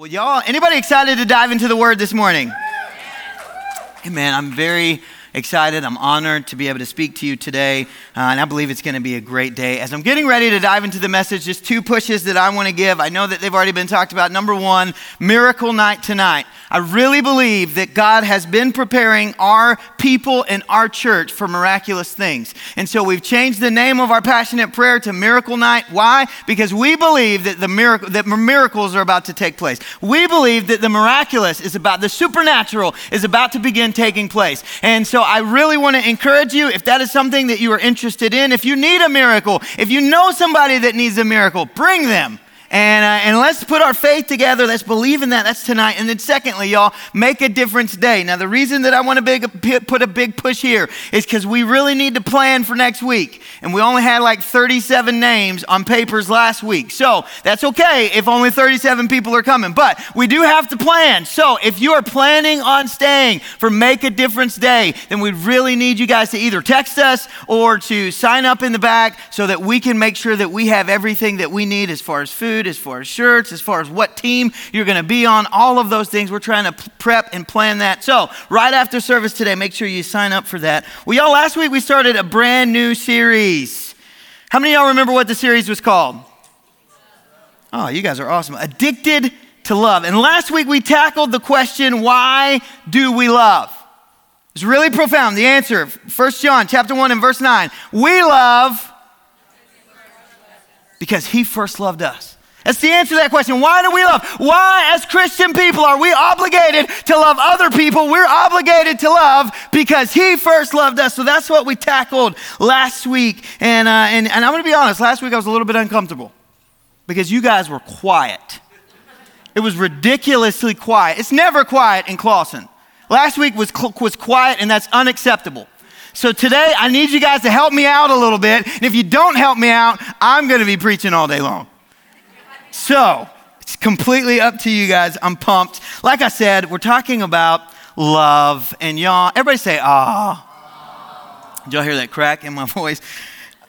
Well, y'all, anybody excited to dive into the word this morning? Hey, man, I'm very excited. I'm honored to be able to speak to you today, uh, and I believe it's going to be a great day. As I'm getting ready to dive into the message, just two pushes that I want to give. I know that they've already been talked about. Number one, miracle night tonight. I really believe that God has been preparing our people and our church for miraculous things. And so we've changed the name of our passionate prayer to Miracle Night. Why? Because we believe that the miracle that miracles are about to take place. We believe that the miraculous is about the supernatural is about to begin taking place. And so I really want to encourage you if that is something that you are interested in, if you need a miracle, if you know somebody that needs a miracle, bring them. And, uh, and let's put our faith together. Let's believe in that. That's tonight. And then, secondly, y'all, make a difference day. Now, the reason that I want to big, put a big push here is because we really need to plan for next week. And we only had like 37 names on papers last week. So that's okay if only 37 people are coming. But we do have to plan. So if you are planning on staying for Make a Difference Day, then we really need you guys to either text us or to sign up in the back so that we can make sure that we have everything that we need as far as food food, as far as shirts, as far as what team you're going to be on, all of those things. We're trying to prep and plan that. So, right after service today, make sure you sign up for that. Well, y'all, last week we started a brand new series. How many of y'all remember what the series was called? Oh, you guys are awesome. Addicted to love. And last week we tackled the question, why do we love? It's really profound. The answer, 1 John chapter 1 and verse 9. We love because he first loved us. That's the answer to that question. Why do we love? Why, as Christian people, are we obligated to love other people? We're obligated to love because He first loved us. So that's what we tackled last week. And, uh, and, and I'm going to be honest, last week I was a little bit uncomfortable because you guys were quiet. It was ridiculously quiet. It's never quiet in Clawson. Last week was, was quiet, and that's unacceptable. So today, I need you guys to help me out a little bit. And if you don't help me out, I'm going to be preaching all day long. So, it's completely up to you guys. I'm pumped. Like I said, we're talking about love. And y'all, everybody say, ah. Did y'all hear that crack in my voice?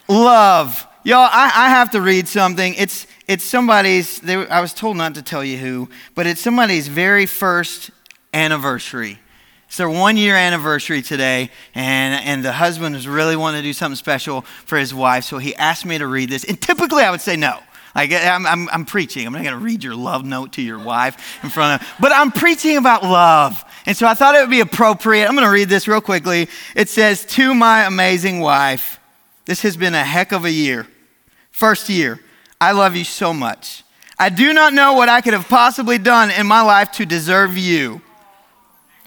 Love. Y'all, I, I have to read something. It's, it's somebody's, they, I was told not to tell you who, but it's somebody's very first anniversary. It's their one year anniversary today, and, and the husband is really wanting to do something special for his wife, so he asked me to read this. And typically I would say no. Like, I'm, I'm, I'm preaching. I'm not going to read your love note to your wife in front of, but I'm preaching about love. And so I thought it would be appropriate. I'm going to read this real quickly. It says, To my amazing wife, this has been a heck of a year. First year, I love you so much. I do not know what I could have possibly done in my life to deserve you.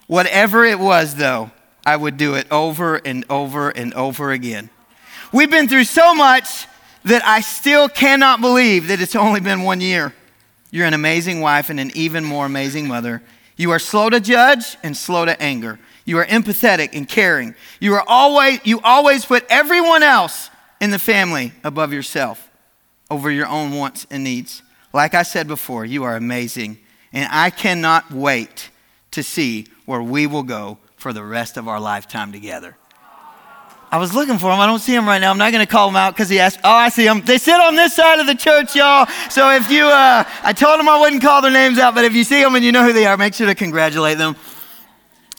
Whatever it was, though, I would do it over and over and over again. We've been through so much that I still cannot believe that it's only been one year. You're an amazing wife and an even more amazing mother. You are slow to judge and slow to anger. You are empathetic and caring. You are always you always put everyone else in the family above yourself, over your own wants and needs. Like I said before, you are amazing, and I cannot wait to see where we will go for the rest of our lifetime together. I was looking for him. I don't see him right now. I'm not going to call him out because he asked. Oh, I see him. They sit on this side of the church, y'all. So if you, uh, I told them I wouldn't call their names out, but if you see them and you know who they are, make sure to congratulate them.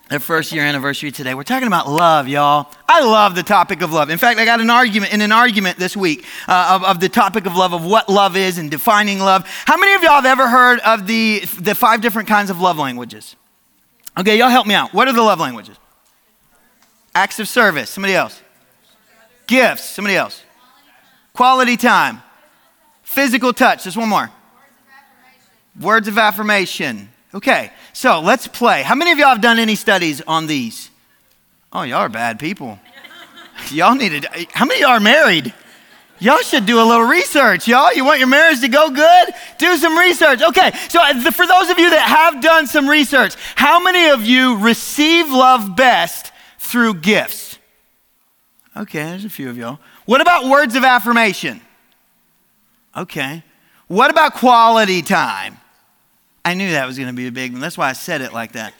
Their first year anniversary today. We're talking about love, y'all. I love the topic of love. In fact, I got an argument in an argument this week uh, of, of the topic of love, of what love is and defining love. How many of y'all have ever heard of the, the five different kinds of love languages? Okay, y'all help me out. What are the love languages? Acts of service. Somebody else. Gifts. Somebody else. Quality time. Physical touch. Just one more. Words of affirmation. Okay, so let's play. How many of y'all have done any studies on these? Oh, y'all are bad people. y'all need to. How many y'all are married? Y'all should do a little research, y'all. You want your marriage to go good? Do some research. Okay, so uh, for those of you that have done some research, how many of you receive love best through gifts? Okay, there's a few of y'all. What about words of affirmation? Okay. What about quality time? I knew that was going to be a big one. That's why I said it like that.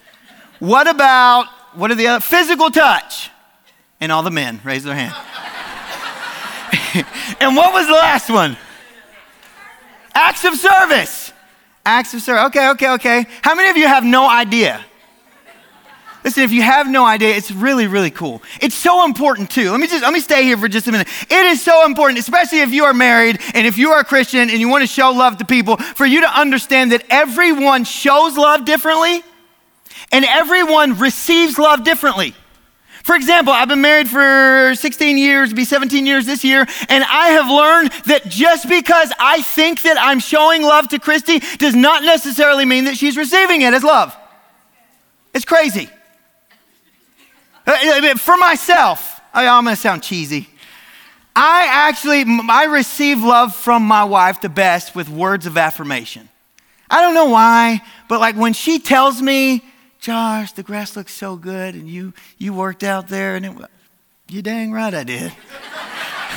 What about, what are the other? Physical touch. And all the men raise their hand. and what was the last one? Acts of service. Acts of service. Okay, okay, okay. How many of you have no idea? Listen, if you have no idea, it's really, really cool. It's so important too. Let me just let me stay here for just a minute. It is so important, especially if you are married and if you are a Christian and you want to show love to people, for you to understand that everyone shows love differently and everyone receives love differently. For example, I've been married for 16 years, be 17 years this year, and I have learned that just because I think that I'm showing love to Christy does not necessarily mean that she's receiving it as love. It's crazy. Uh, uh, for myself, I'm gonna sound cheesy. I actually, I receive love from my wife the best with words of affirmation. I don't know why, but like when she tells me, Josh, the grass looks so good, and you you worked out there, and it, you dang right I did.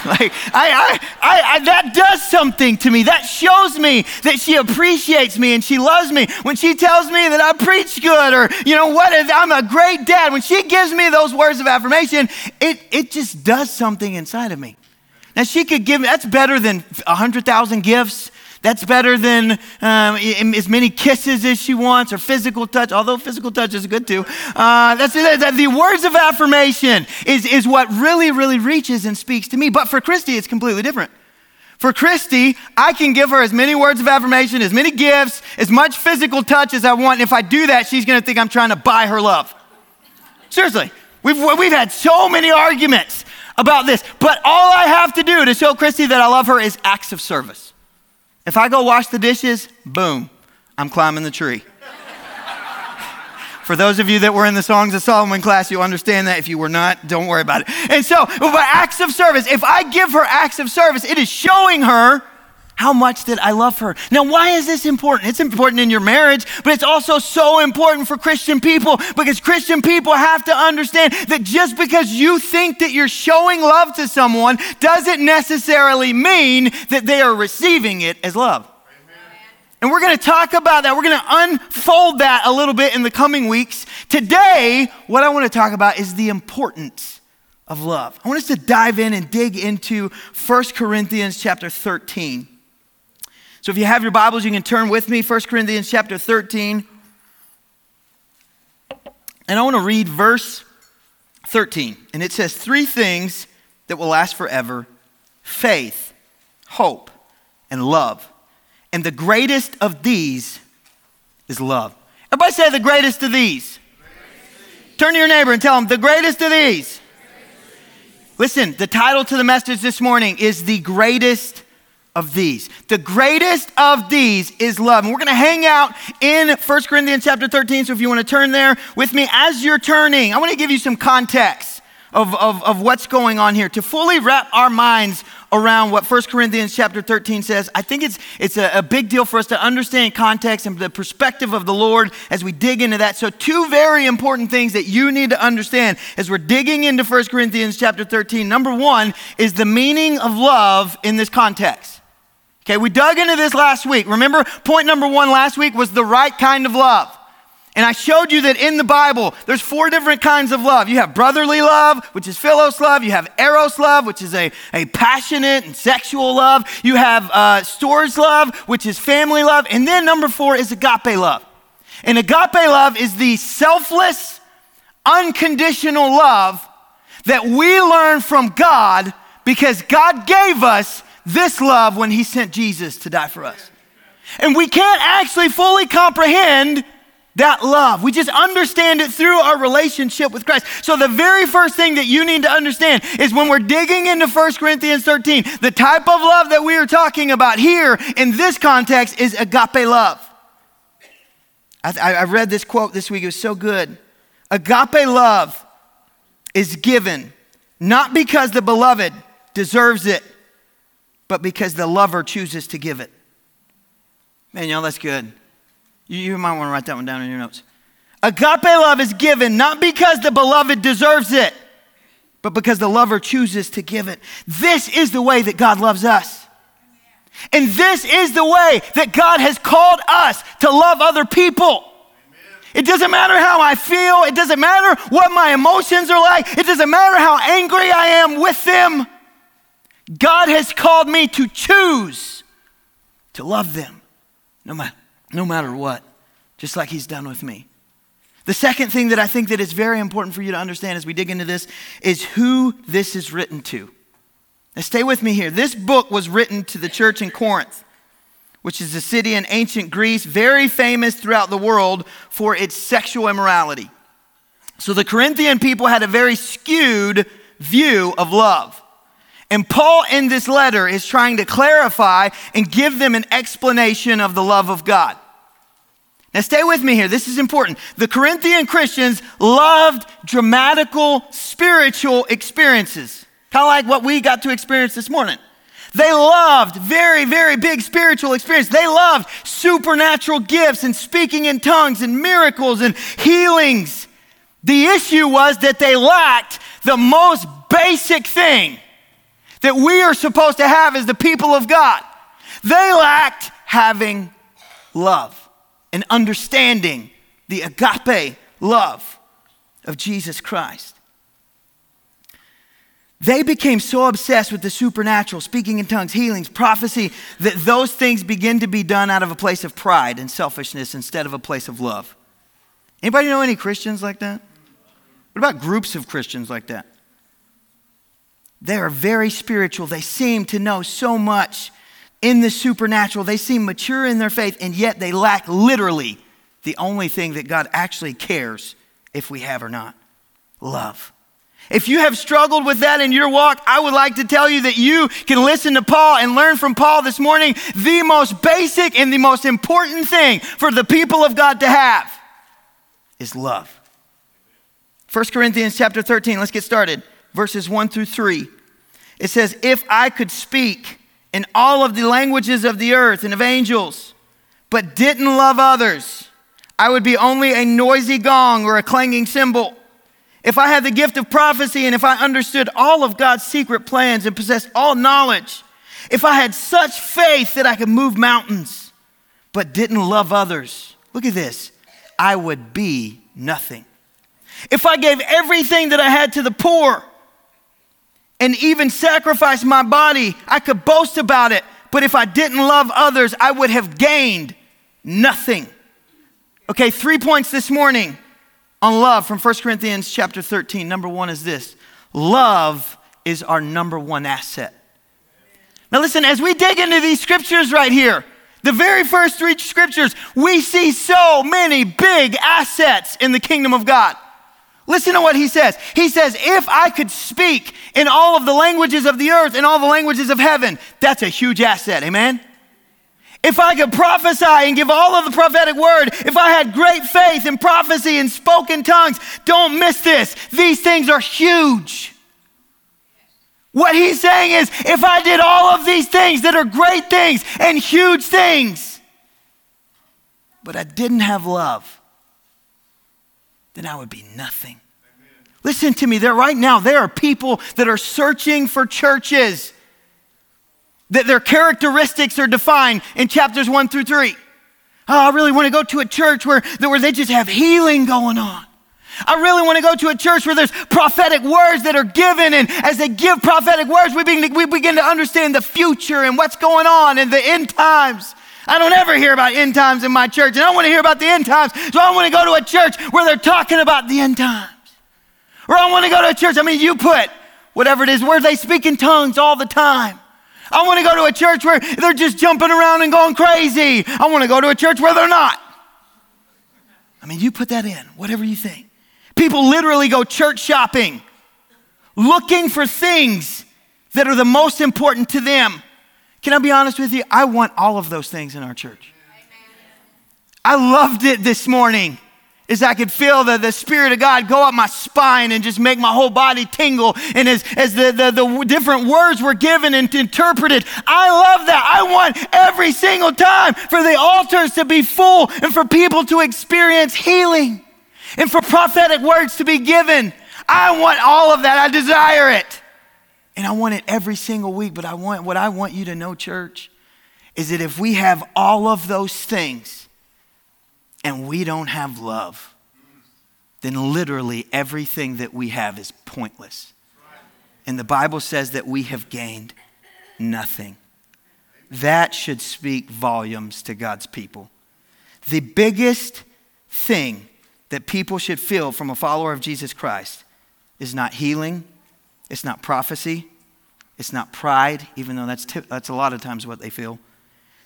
Like I, I, I, I, that does something to me. That shows me that she appreciates me and she loves me. When she tells me that I preach good or you know what, I'm a great dad. When she gives me those words of affirmation, it it just does something inside of me. Now she could give me that's better than a hundred thousand gifts. That's better than um, as many kisses as she wants or physical touch, although physical touch is good too. Uh, that's, that, the words of affirmation is, is what really, really reaches and speaks to me. But for Christy, it's completely different. For Christy, I can give her as many words of affirmation, as many gifts, as much physical touch as I want. And if I do that, she's going to think I'm trying to buy her love. Seriously, we've, we've had so many arguments about this. But all I have to do to show Christy that I love her is acts of service. If I go wash the dishes, boom, I'm climbing the tree. For those of you that were in the Songs of Solomon class, you understand that. If you were not, don't worry about it. And so, by acts of service, if I give her acts of service, it is showing her how much that I love her. Now, why is this important? It's important in your marriage, but it's also so important for Christian people because Christian people have to understand that just because you think that you're showing love to someone doesn't necessarily mean that they are receiving it as love. And we're going to talk about that. We're going to unfold that a little bit in the coming weeks. Today, what I want to talk about is the importance of love. I want us to dive in and dig into 1 Corinthians chapter 13. So if you have your Bibles, you can turn with me, 1 Corinthians chapter 13. And I want to read verse 13. And it says, Three things that will last forever faith, hope, and love. And the greatest of these is love. Everybody say the greatest of these. Turn to your neighbor and tell them, the greatest of these. Listen, the title to the message this morning is The Greatest of these. The greatest of these is love. And we're going to hang out in 1 Corinthians chapter 13. So if you want to turn there with me as you're turning, I want to give you some context of, of, of what's going on here to fully wrap our minds around what 1 Corinthians chapter 13 says. I think it's, it's a, a big deal for us to understand context and the perspective of the Lord as we dig into that. So, two very important things that you need to understand as we're digging into 1 Corinthians chapter 13. Number one is the meaning of love in this context. Okay, we dug into this last week. Remember, point number one last week was the right kind of love. And I showed you that in the Bible, there's four different kinds of love. You have brotherly love, which is philos love. You have eros love, which is a, a passionate and sexual love. You have uh, storge love, which is family love. And then number four is agape love. And agape love is the selfless, unconditional love that we learn from God because God gave us this love when he sent Jesus to die for us. And we can't actually fully comprehend that love. We just understand it through our relationship with Christ. So, the very first thing that you need to understand is when we're digging into 1 Corinthians 13, the type of love that we are talking about here in this context is agape love. I, I read this quote this week, it was so good. Agape love is given not because the beloved deserves it but because the lover chooses to give it. Man, y'all, that's good. You, you might want to write that one down in your notes. Agape love is given not because the beloved deserves it, but because the lover chooses to give it. This is the way that God loves us. And this is the way that God has called us to love other people. It doesn't matter how I feel. It doesn't matter what my emotions are like. It doesn't matter how angry I am with them. God has called me to choose to love them no matter, no matter what, just like he's done with me. The second thing that I think that is very important for you to understand as we dig into this is who this is written to. Now stay with me here. This book was written to the church in Corinth, which is a city in ancient Greece, very famous throughout the world for its sexual immorality. So the Corinthian people had a very skewed view of love. And Paul, in this letter, is trying to clarify and give them an explanation of the love of God. Now, stay with me here. This is important. The Corinthian Christians loved dramatical spiritual experiences, kind of like what we got to experience this morning. They loved very, very big spiritual experience. They loved supernatural gifts and speaking in tongues and miracles and healings. The issue was that they lacked the most basic thing that we are supposed to have as the people of God. They lacked having love and understanding the agape love of Jesus Christ. They became so obsessed with the supernatural, speaking in tongues, healings, prophecy, that those things begin to be done out of a place of pride and selfishness instead of a place of love. Anybody know any Christians like that? What about groups of Christians like that? They are very spiritual. They seem to know so much in the supernatural. They seem mature in their faith, and yet they lack literally the only thing that God actually cares if we have or not love. If you have struggled with that in your walk, I would like to tell you that you can listen to Paul and learn from Paul this morning the most basic and the most important thing for the people of God to have is love. 1 Corinthians chapter 13, let's get started verses 1 through 3. It says, If I could speak in all of the languages of the earth and of angels, but didn't love others, I would be only a noisy gong or a clanging cymbal. If I had the gift of prophecy and if I understood all of God's secret plans and possessed all knowledge, if I had such faith that I could move mountains, but didn't love others, look at this, I would be nothing. If I gave everything that I had to the poor, and even sacrifice my body, I could boast about it. But if I didn't love others, I would have gained nothing. Okay, three points this morning on love from 1 Corinthians chapter 13. Number one is this love is our number one asset. Now, listen, as we dig into these scriptures right here, the very first three scriptures, we see so many big assets in the kingdom of God. Listen to what he says. He says, If I could speak in all of the languages of the earth and all the languages of heaven, that's a huge asset. Amen? If I could prophesy and give all of the prophetic word, if I had great faith in prophecy and spoken tongues, don't miss this. These things are huge. What he's saying is, if I did all of these things that are great things and huge things, but I didn't have love, then I would be nothing. Amen. Listen to me, there right now, there are people that are searching for churches that their characteristics are defined in chapters one through three. Oh, I really want to go to a church where, where they just have healing going on. I really want to go to a church where there's prophetic words that are given, and as they give prophetic words, we begin, to, we begin to understand the future and what's going on in the end times. I don't ever hear about end times in my church, and I want to hear about the end times, so I want to go to a church where they're talking about the end times. Or I want to go to a church, I mean, you put whatever it is, where they speak in tongues all the time. I want to go to a church where they're just jumping around and going crazy. I want to go to a church where they're not. I mean, you put that in, whatever you think. People literally go church shopping, looking for things that are the most important to them. Can I be honest with you? I want all of those things in our church. I loved it this morning as I could feel the, the Spirit of God go up my spine and just make my whole body tingle. And as, as the, the, the different words were given and interpreted, I love that. I want every single time for the altars to be full and for people to experience healing and for prophetic words to be given. I want all of that. I desire it. And I want it every single week, but I want what I want you to know, church, is that if we have all of those things and we don't have love, then literally everything that we have is pointless. And the Bible says that we have gained nothing. That should speak volumes to God's people. the biggest thing that people should feel from a follower of Jesus Christ is not healing, it's not prophecy, it's not pride, even though that's, t- that's a lot of times what they feel.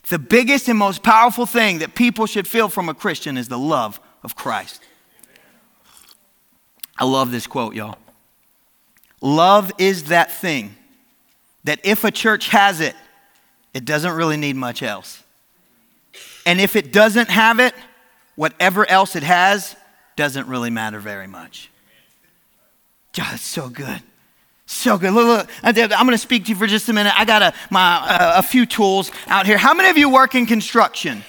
The biggest and most powerful thing that people should feel from a Christian is the love of Christ. I love this quote, y'all. Love is that thing that if a church has it, it doesn't really need much else. And if it doesn't have it, whatever else it has doesn't really matter very much. God, that's so good. So good. Look, look, I'm going to speak to you for just a minute. I got a, my, uh, a few tools out here. How many of you work in construction?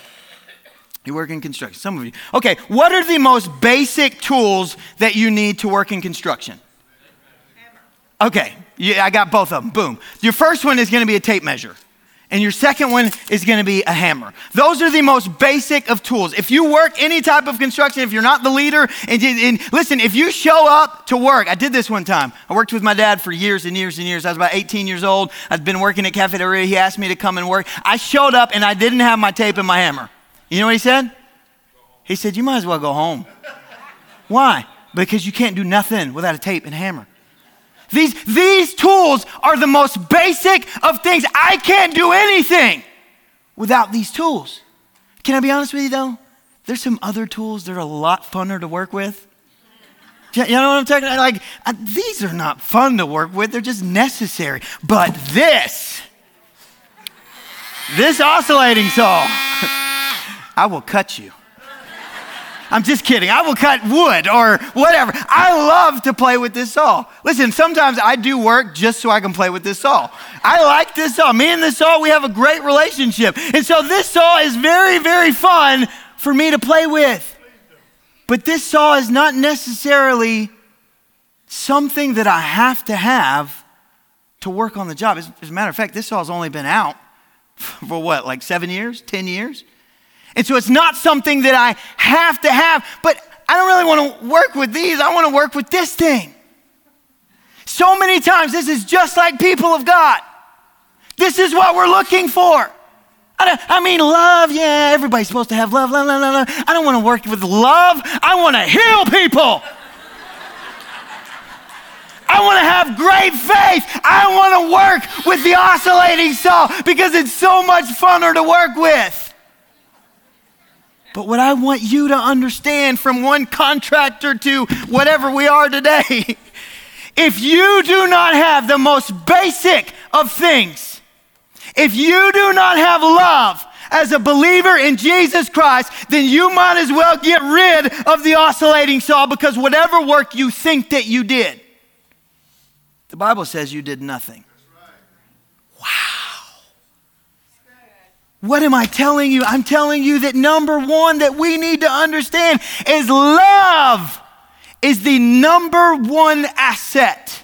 You work in construction. Some of you. Okay, what are the most basic tools that you need to work in construction? Okay, yeah, I got both of them. Boom. Your first one is going to be a tape measure and your second one is going to be a hammer. Those are the most basic of tools. If you work any type of construction, if you're not the leader, and, and, listen, if you show up to work, I did this one time. I worked with my dad for years and years and years. I was about 18 years old. I'd been working at cafeteria. He asked me to come and work. I showed up and I didn't have my tape and my hammer. You know what he said? He said, You might as well go home. Why? Because you can't do nothing without a tape and hammer. These, these tools are the most basic of things. I can't do anything without these tools. Can I be honest with you though? There's some other tools that are a lot funner to work with. You know what I'm talking about? Like, uh, these are not fun to work with, they're just necessary. But this, this oscillating saw, I will cut you. I'm just kidding. I will cut wood or whatever. I love to play with this saw. Listen, sometimes I do work just so I can play with this saw. I like this saw. Me and this saw, we have a great relationship. And so this saw is very, very fun for me to play with. But this saw is not necessarily something that I have to have to work on the job. As, as a matter of fact, this saw has only been out for what, like seven years, 10 years? And so it's not something that I have to have, but I don't really want to work with these. I want to work with this thing. So many times, this is just like people of God. This is what we're looking for. I, I mean, love, yeah, everybody's supposed to have love, love, love, love. I don't want to work with love. I want to heal people. I want to have great faith. I want to work with the oscillating saw because it's so much funner to work with. But what I want you to understand from one contractor to whatever we are today, if you do not have the most basic of things, if you do not have love as a believer in Jesus Christ, then you might as well get rid of the oscillating saw because whatever work you think that you did, the Bible says you did nothing. What am I telling you? I'm telling you that number one that we need to understand is love is the number one asset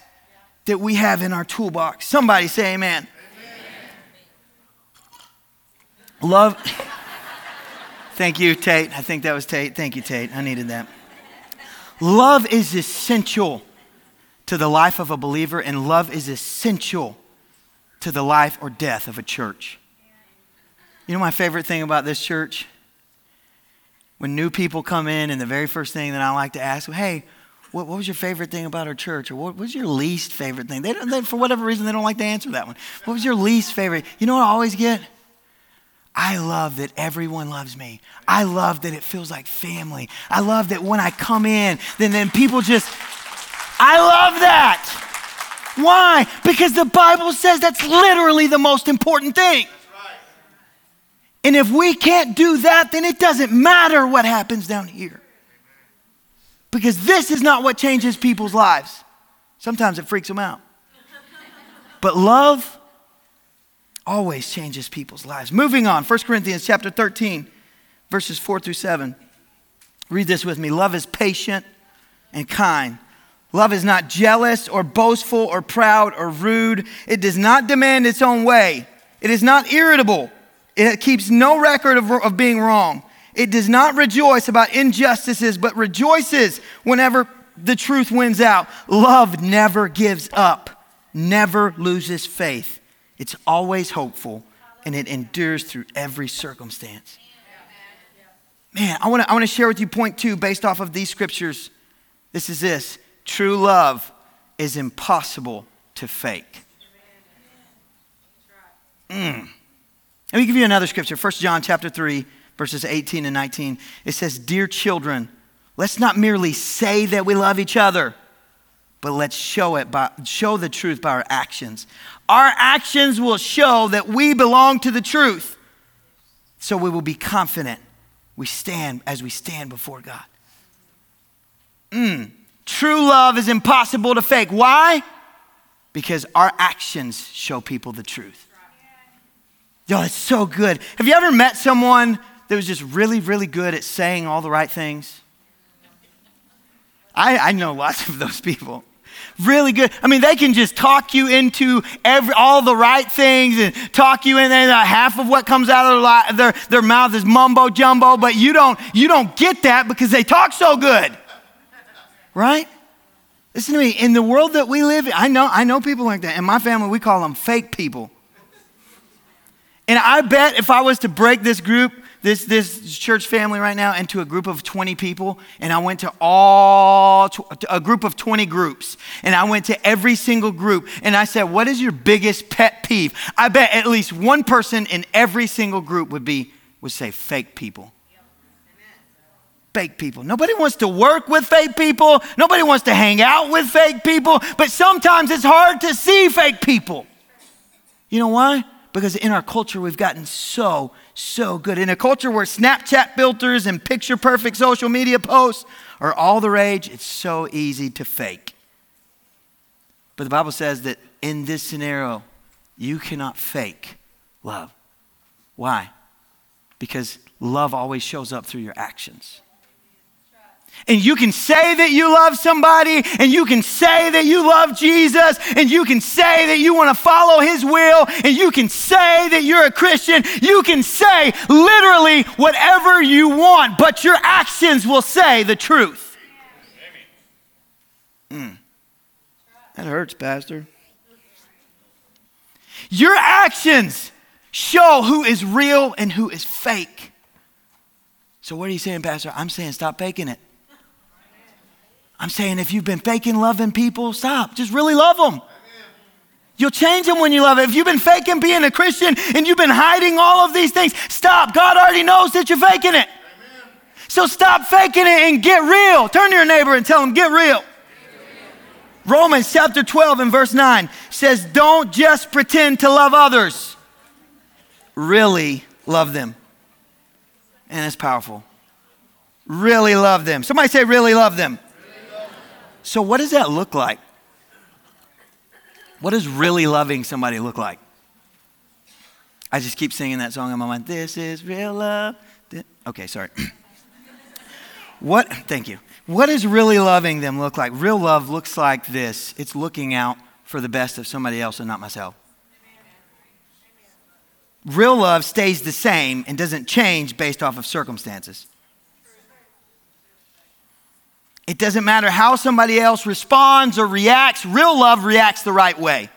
that we have in our toolbox. Somebody say amen. amen. Love. Thank you, Tate. I think that was Tate. Thank you, Tate. I needed that. Love is essential to the life of a believer, and love is essential to the life or death of a church. You know my favorite thing about this church? When new people come in, and the very first thing that I like to ask, hey, what, what was your favorite thing about our church? Or what was your least favorite thing? They, they, for whatever reason, they don't like to answer that one. What was your least favorite? You know what I always get? I love that everyone loves me. I love that it feels like family. I love that when I come in, then, then people just, I love that. Why? Because the Bible says that's literally the most important thing. And if we can't do that, then it doesn't matter what happens down here. Because this is not what changes people's lives. Sometimes it freaks them out. But love always changes people's lives. Moving on, 1 Corinthians chapter 13, verses 4 through 7. Read this with me. Love is patient and kind. Love is not jealous or boastful or proud or rude. It does not demand its own way. It is not irritable it keeps no record of, of being wrong. It does not rejoice about injustices, but rejoices whenever the truth wins out. Love never gives up, never loses faith. It's always hopeful, and it endures through every circumstance. Man, I want to I wanna share with you point two based off of these scriptures. This is this true love is impossible to fake. Mm. Let me give you another scripture. 1 John chapter 3, verses 18 and 19. It says, Dear children, let's not merely say that we love each other, but let's show it by show the truth by our actions. Our actions will show that we belong to the truth. So we will be confident we stand as we stand before God. Mm. True love is impossible to fake. Why? Because our actions show people the truth. Yo, it's so good. Have you ever met someone that was just really, really good at saying all the right things? I, I know lots of those people. Really good. I mean, they can just talk you into every, all the right things and talk you in there. Half of what comes out of their, their, their mouth is mumbo jumbo, but you don't, you don't get that because they talk so good. Right? Listen to me. In the world that we live in, I know, I know people like that. In my family, we call them fake people. And I bet if I was to break this group, this, this church family right now, into a group of 20 people, and I went to all, a group of 20 groups, and I went to every single group, and I said, What is your biggest pet peeve? I bet at least one person in every single group would be, would say, fake people. Fake people. Nobody wants to work with fake people. Nobody wants to hang out with fake people. But sometimes it's hard to see fake people. You know why? Because in our culture we've gotten so so good. In a culture where snapchat filters and picture perfect social media posts are all the rage it's so easy to fake. But the bible says that in this scenario you cannot fake love. Why? Because love always shows up through your actions and you can say that you love somebody, and you can say that you love Jesus, and you can say that you want to follow his will, and you can say that you're a Christian. You can say literally whatever you want, but your actions will say the truth. Mm. That hurts, Pastor. Your actions show who is real and who is fake. So, what are you saying, Pastor? I'm saying stop faking it. I'm saying if you've been faking loving people, stop. Just really love them. You'll change them when you love it. If you've been faking being a Christian and you've been hiding all of these things, stop. God already knows that you're faking it. Amen. So stop faking it and get real. Turn to your neighbor and tell him, get real. Romans chapter 12 and verse 9 says, Don't just pretend to love others, really love them. And it's powerful. Really love them. Somebody say, really love them. So, what does that look like? What does really loving somebody look like? I just keep singing that song in my mind. This is real love. Okay, sorry. what, thank you. What does really loving them look like? Real love looks like this it's looking out for the best of somebody else and not myself. Real love stays the same and doesn't change based off of circumstances. It doesn't matter how somebody else responds or reacts, real love reacts the right way.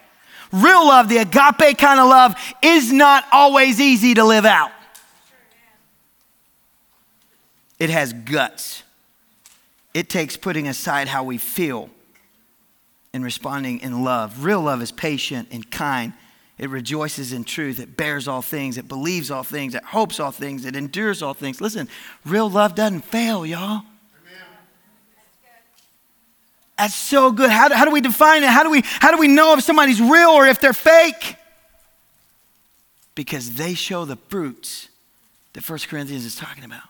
Real love, the agape kind of love, is not always easy to live out. It has guts. It takes putting aside how we feel and responding in love. Real love is patient and kind. It rejoices in truth. It bears all things. It believes all things. It hopes all things. It endures all things. Listen, real love doesn't fail, y'all. That's so good. How do, how do we define it? How do, we, how do we know if somebody's real or if they're fake? Because they show the fruits that 1 Corinthians is talking about.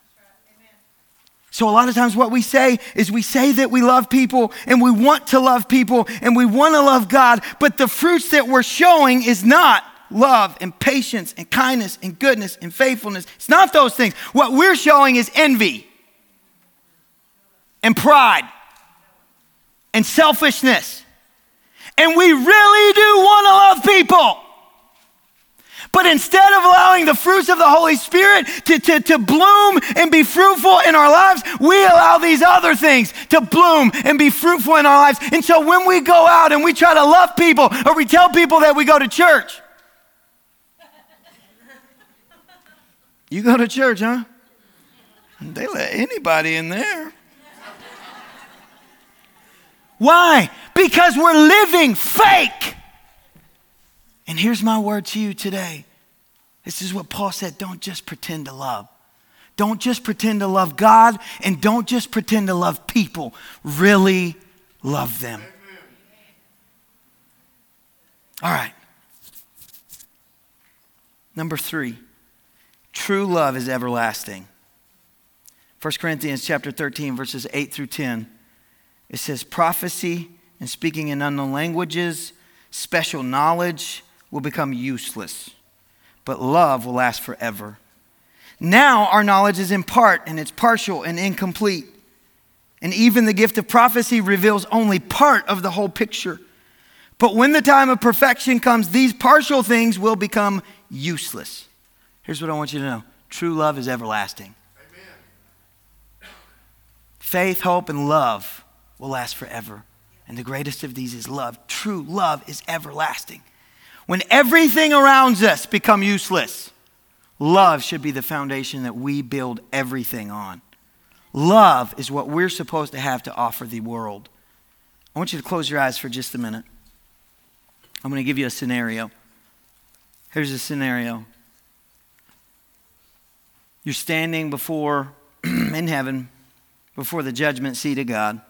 So, a lot of times, what we say is we say that we love people and we want to love people and we want to love God, but the fruits that we're showing is not love and patience and kindness and goodness and faithfulness. It's not those things. What we're showing is envy and pride and selfishness. And we really do want to love people. But instead of allowing the fruits of the Holy Spirit to, to, to bloom and be fruitful in our lives, we allow these other things to bloom and be fruitful in our lives. And so when we go out and we try to love people or we tell people that we go to church, you go to church, huh? They let anybody in there. Why? Because we're living fake. And here's my word to you today. This is what Paul said don't just pretend to love. Don't just pretend to love God and don't just pretend to love people. Really love them. All right. Number three, true love is everlasting. 1 Corinthians chapter 13, verses 8 through 10. It says, prophecy and speaking in unknown languages, special knowledge will become useless, but love will last forever. Now our knowledge is in part, and it's partial and incomplete. And even the gift of prophecy reveals only part of the whole picture. But when the time of perfection comes, these partial things will become useless. Here's what I want you to know true love is everlasting. Amen. Faith, hope, and love will last forever. And the greatest of these is love. True love is everlasting. When everything around us become useless, love should be the foundation that we build everything on. Love is what we're supposed to have to offer the world. I want you to close your eyes for just a minute. I'm going to give you a scenario. Here's a scenario. You're standing before, in heaven, before the judgment seat of God,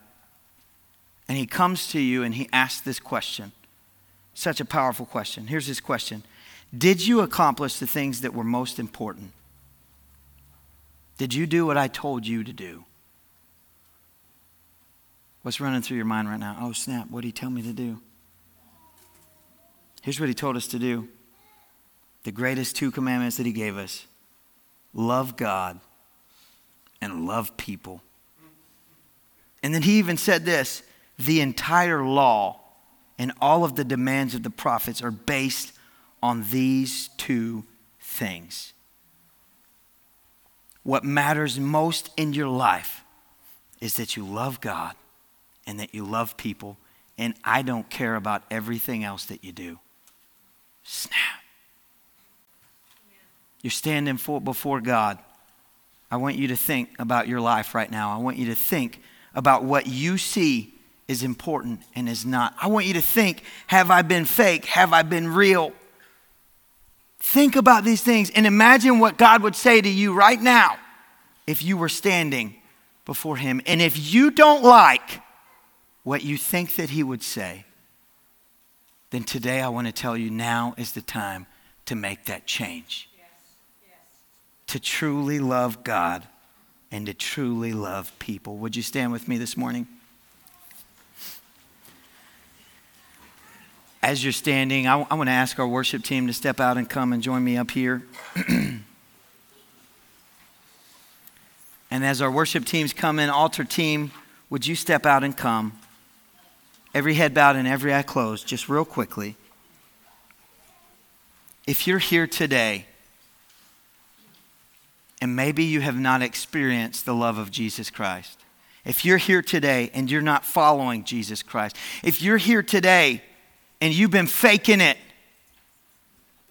and He comes to you and He asks this question such a powerful question. Here's his question Did you accomplish the things that were most important? Did you do what I told you to do? What's running through your mind right now? Oh, snap, what did he tell me to do? Here's what he told us to do the greatest two commandments that he gave us love God and love people. And then he even said this the entire law and all of the demands of the prophets are based on these two things. What matters most in your life is that you love God and that you love people, and I don't care about everything else that you do. Snap. You're standing for, before God. I want you to think about your life right now. I want you to think about what you see is important and is not. I want you to think have I been fake? Have I been real? Think about these things and imagine what God would say to you right now if you were standing before Him. And if you don't like what you think that He would say, then today I want to tell you now is the time to make that change. Yes. Yes. To truly love God and to truly love people. Would you stand with me this morning? As you're standing, I, want to ask our worship team to step out and come and join me up here. and as our worship teams come in, altar team, would you step out and come? Every head bowed and every eye closed, just real quickly. If you're here today, and maybe you have not experienced the love of Jesus Christ, if you're here today and you're not following Jesus Christ, if you're here today and you've been faking it,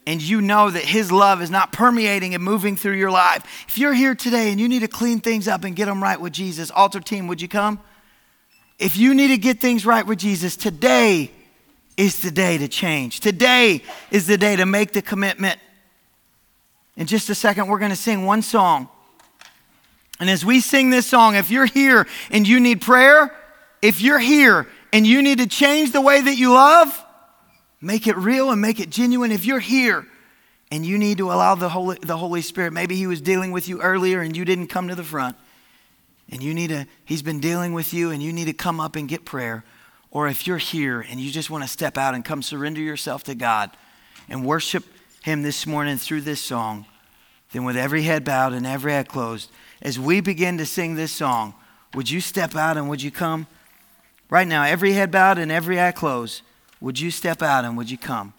and you know that His love is not permeating and moving through your life, if you're here today and you need to clean things up and get them right with Jesus, altar team, would you come? If you need to get things right with Jesus, today is the day to change. Today is the day to make the commitment. In just a second, we're going to sing one song. And as we sing this song, if you're here and you need prayer, if you're here and you need to change the way that you love, Make it real and make it genuine. If you're here and you need to allow the Holy, the Holy Spirit, maybe He was dealing with you earlier and you didn't come to the front, and you need to, He's been dealing with you and you need to come up and get prayer. Or if you're here and you just want to step out and come surrender yourself to God and worship Him this morning through this song, then with every head bowed and every eye closed, as we begin to sing this song, would you step out and would you come? Right now, every head bowed and every eye closed. Would you step out and would you come?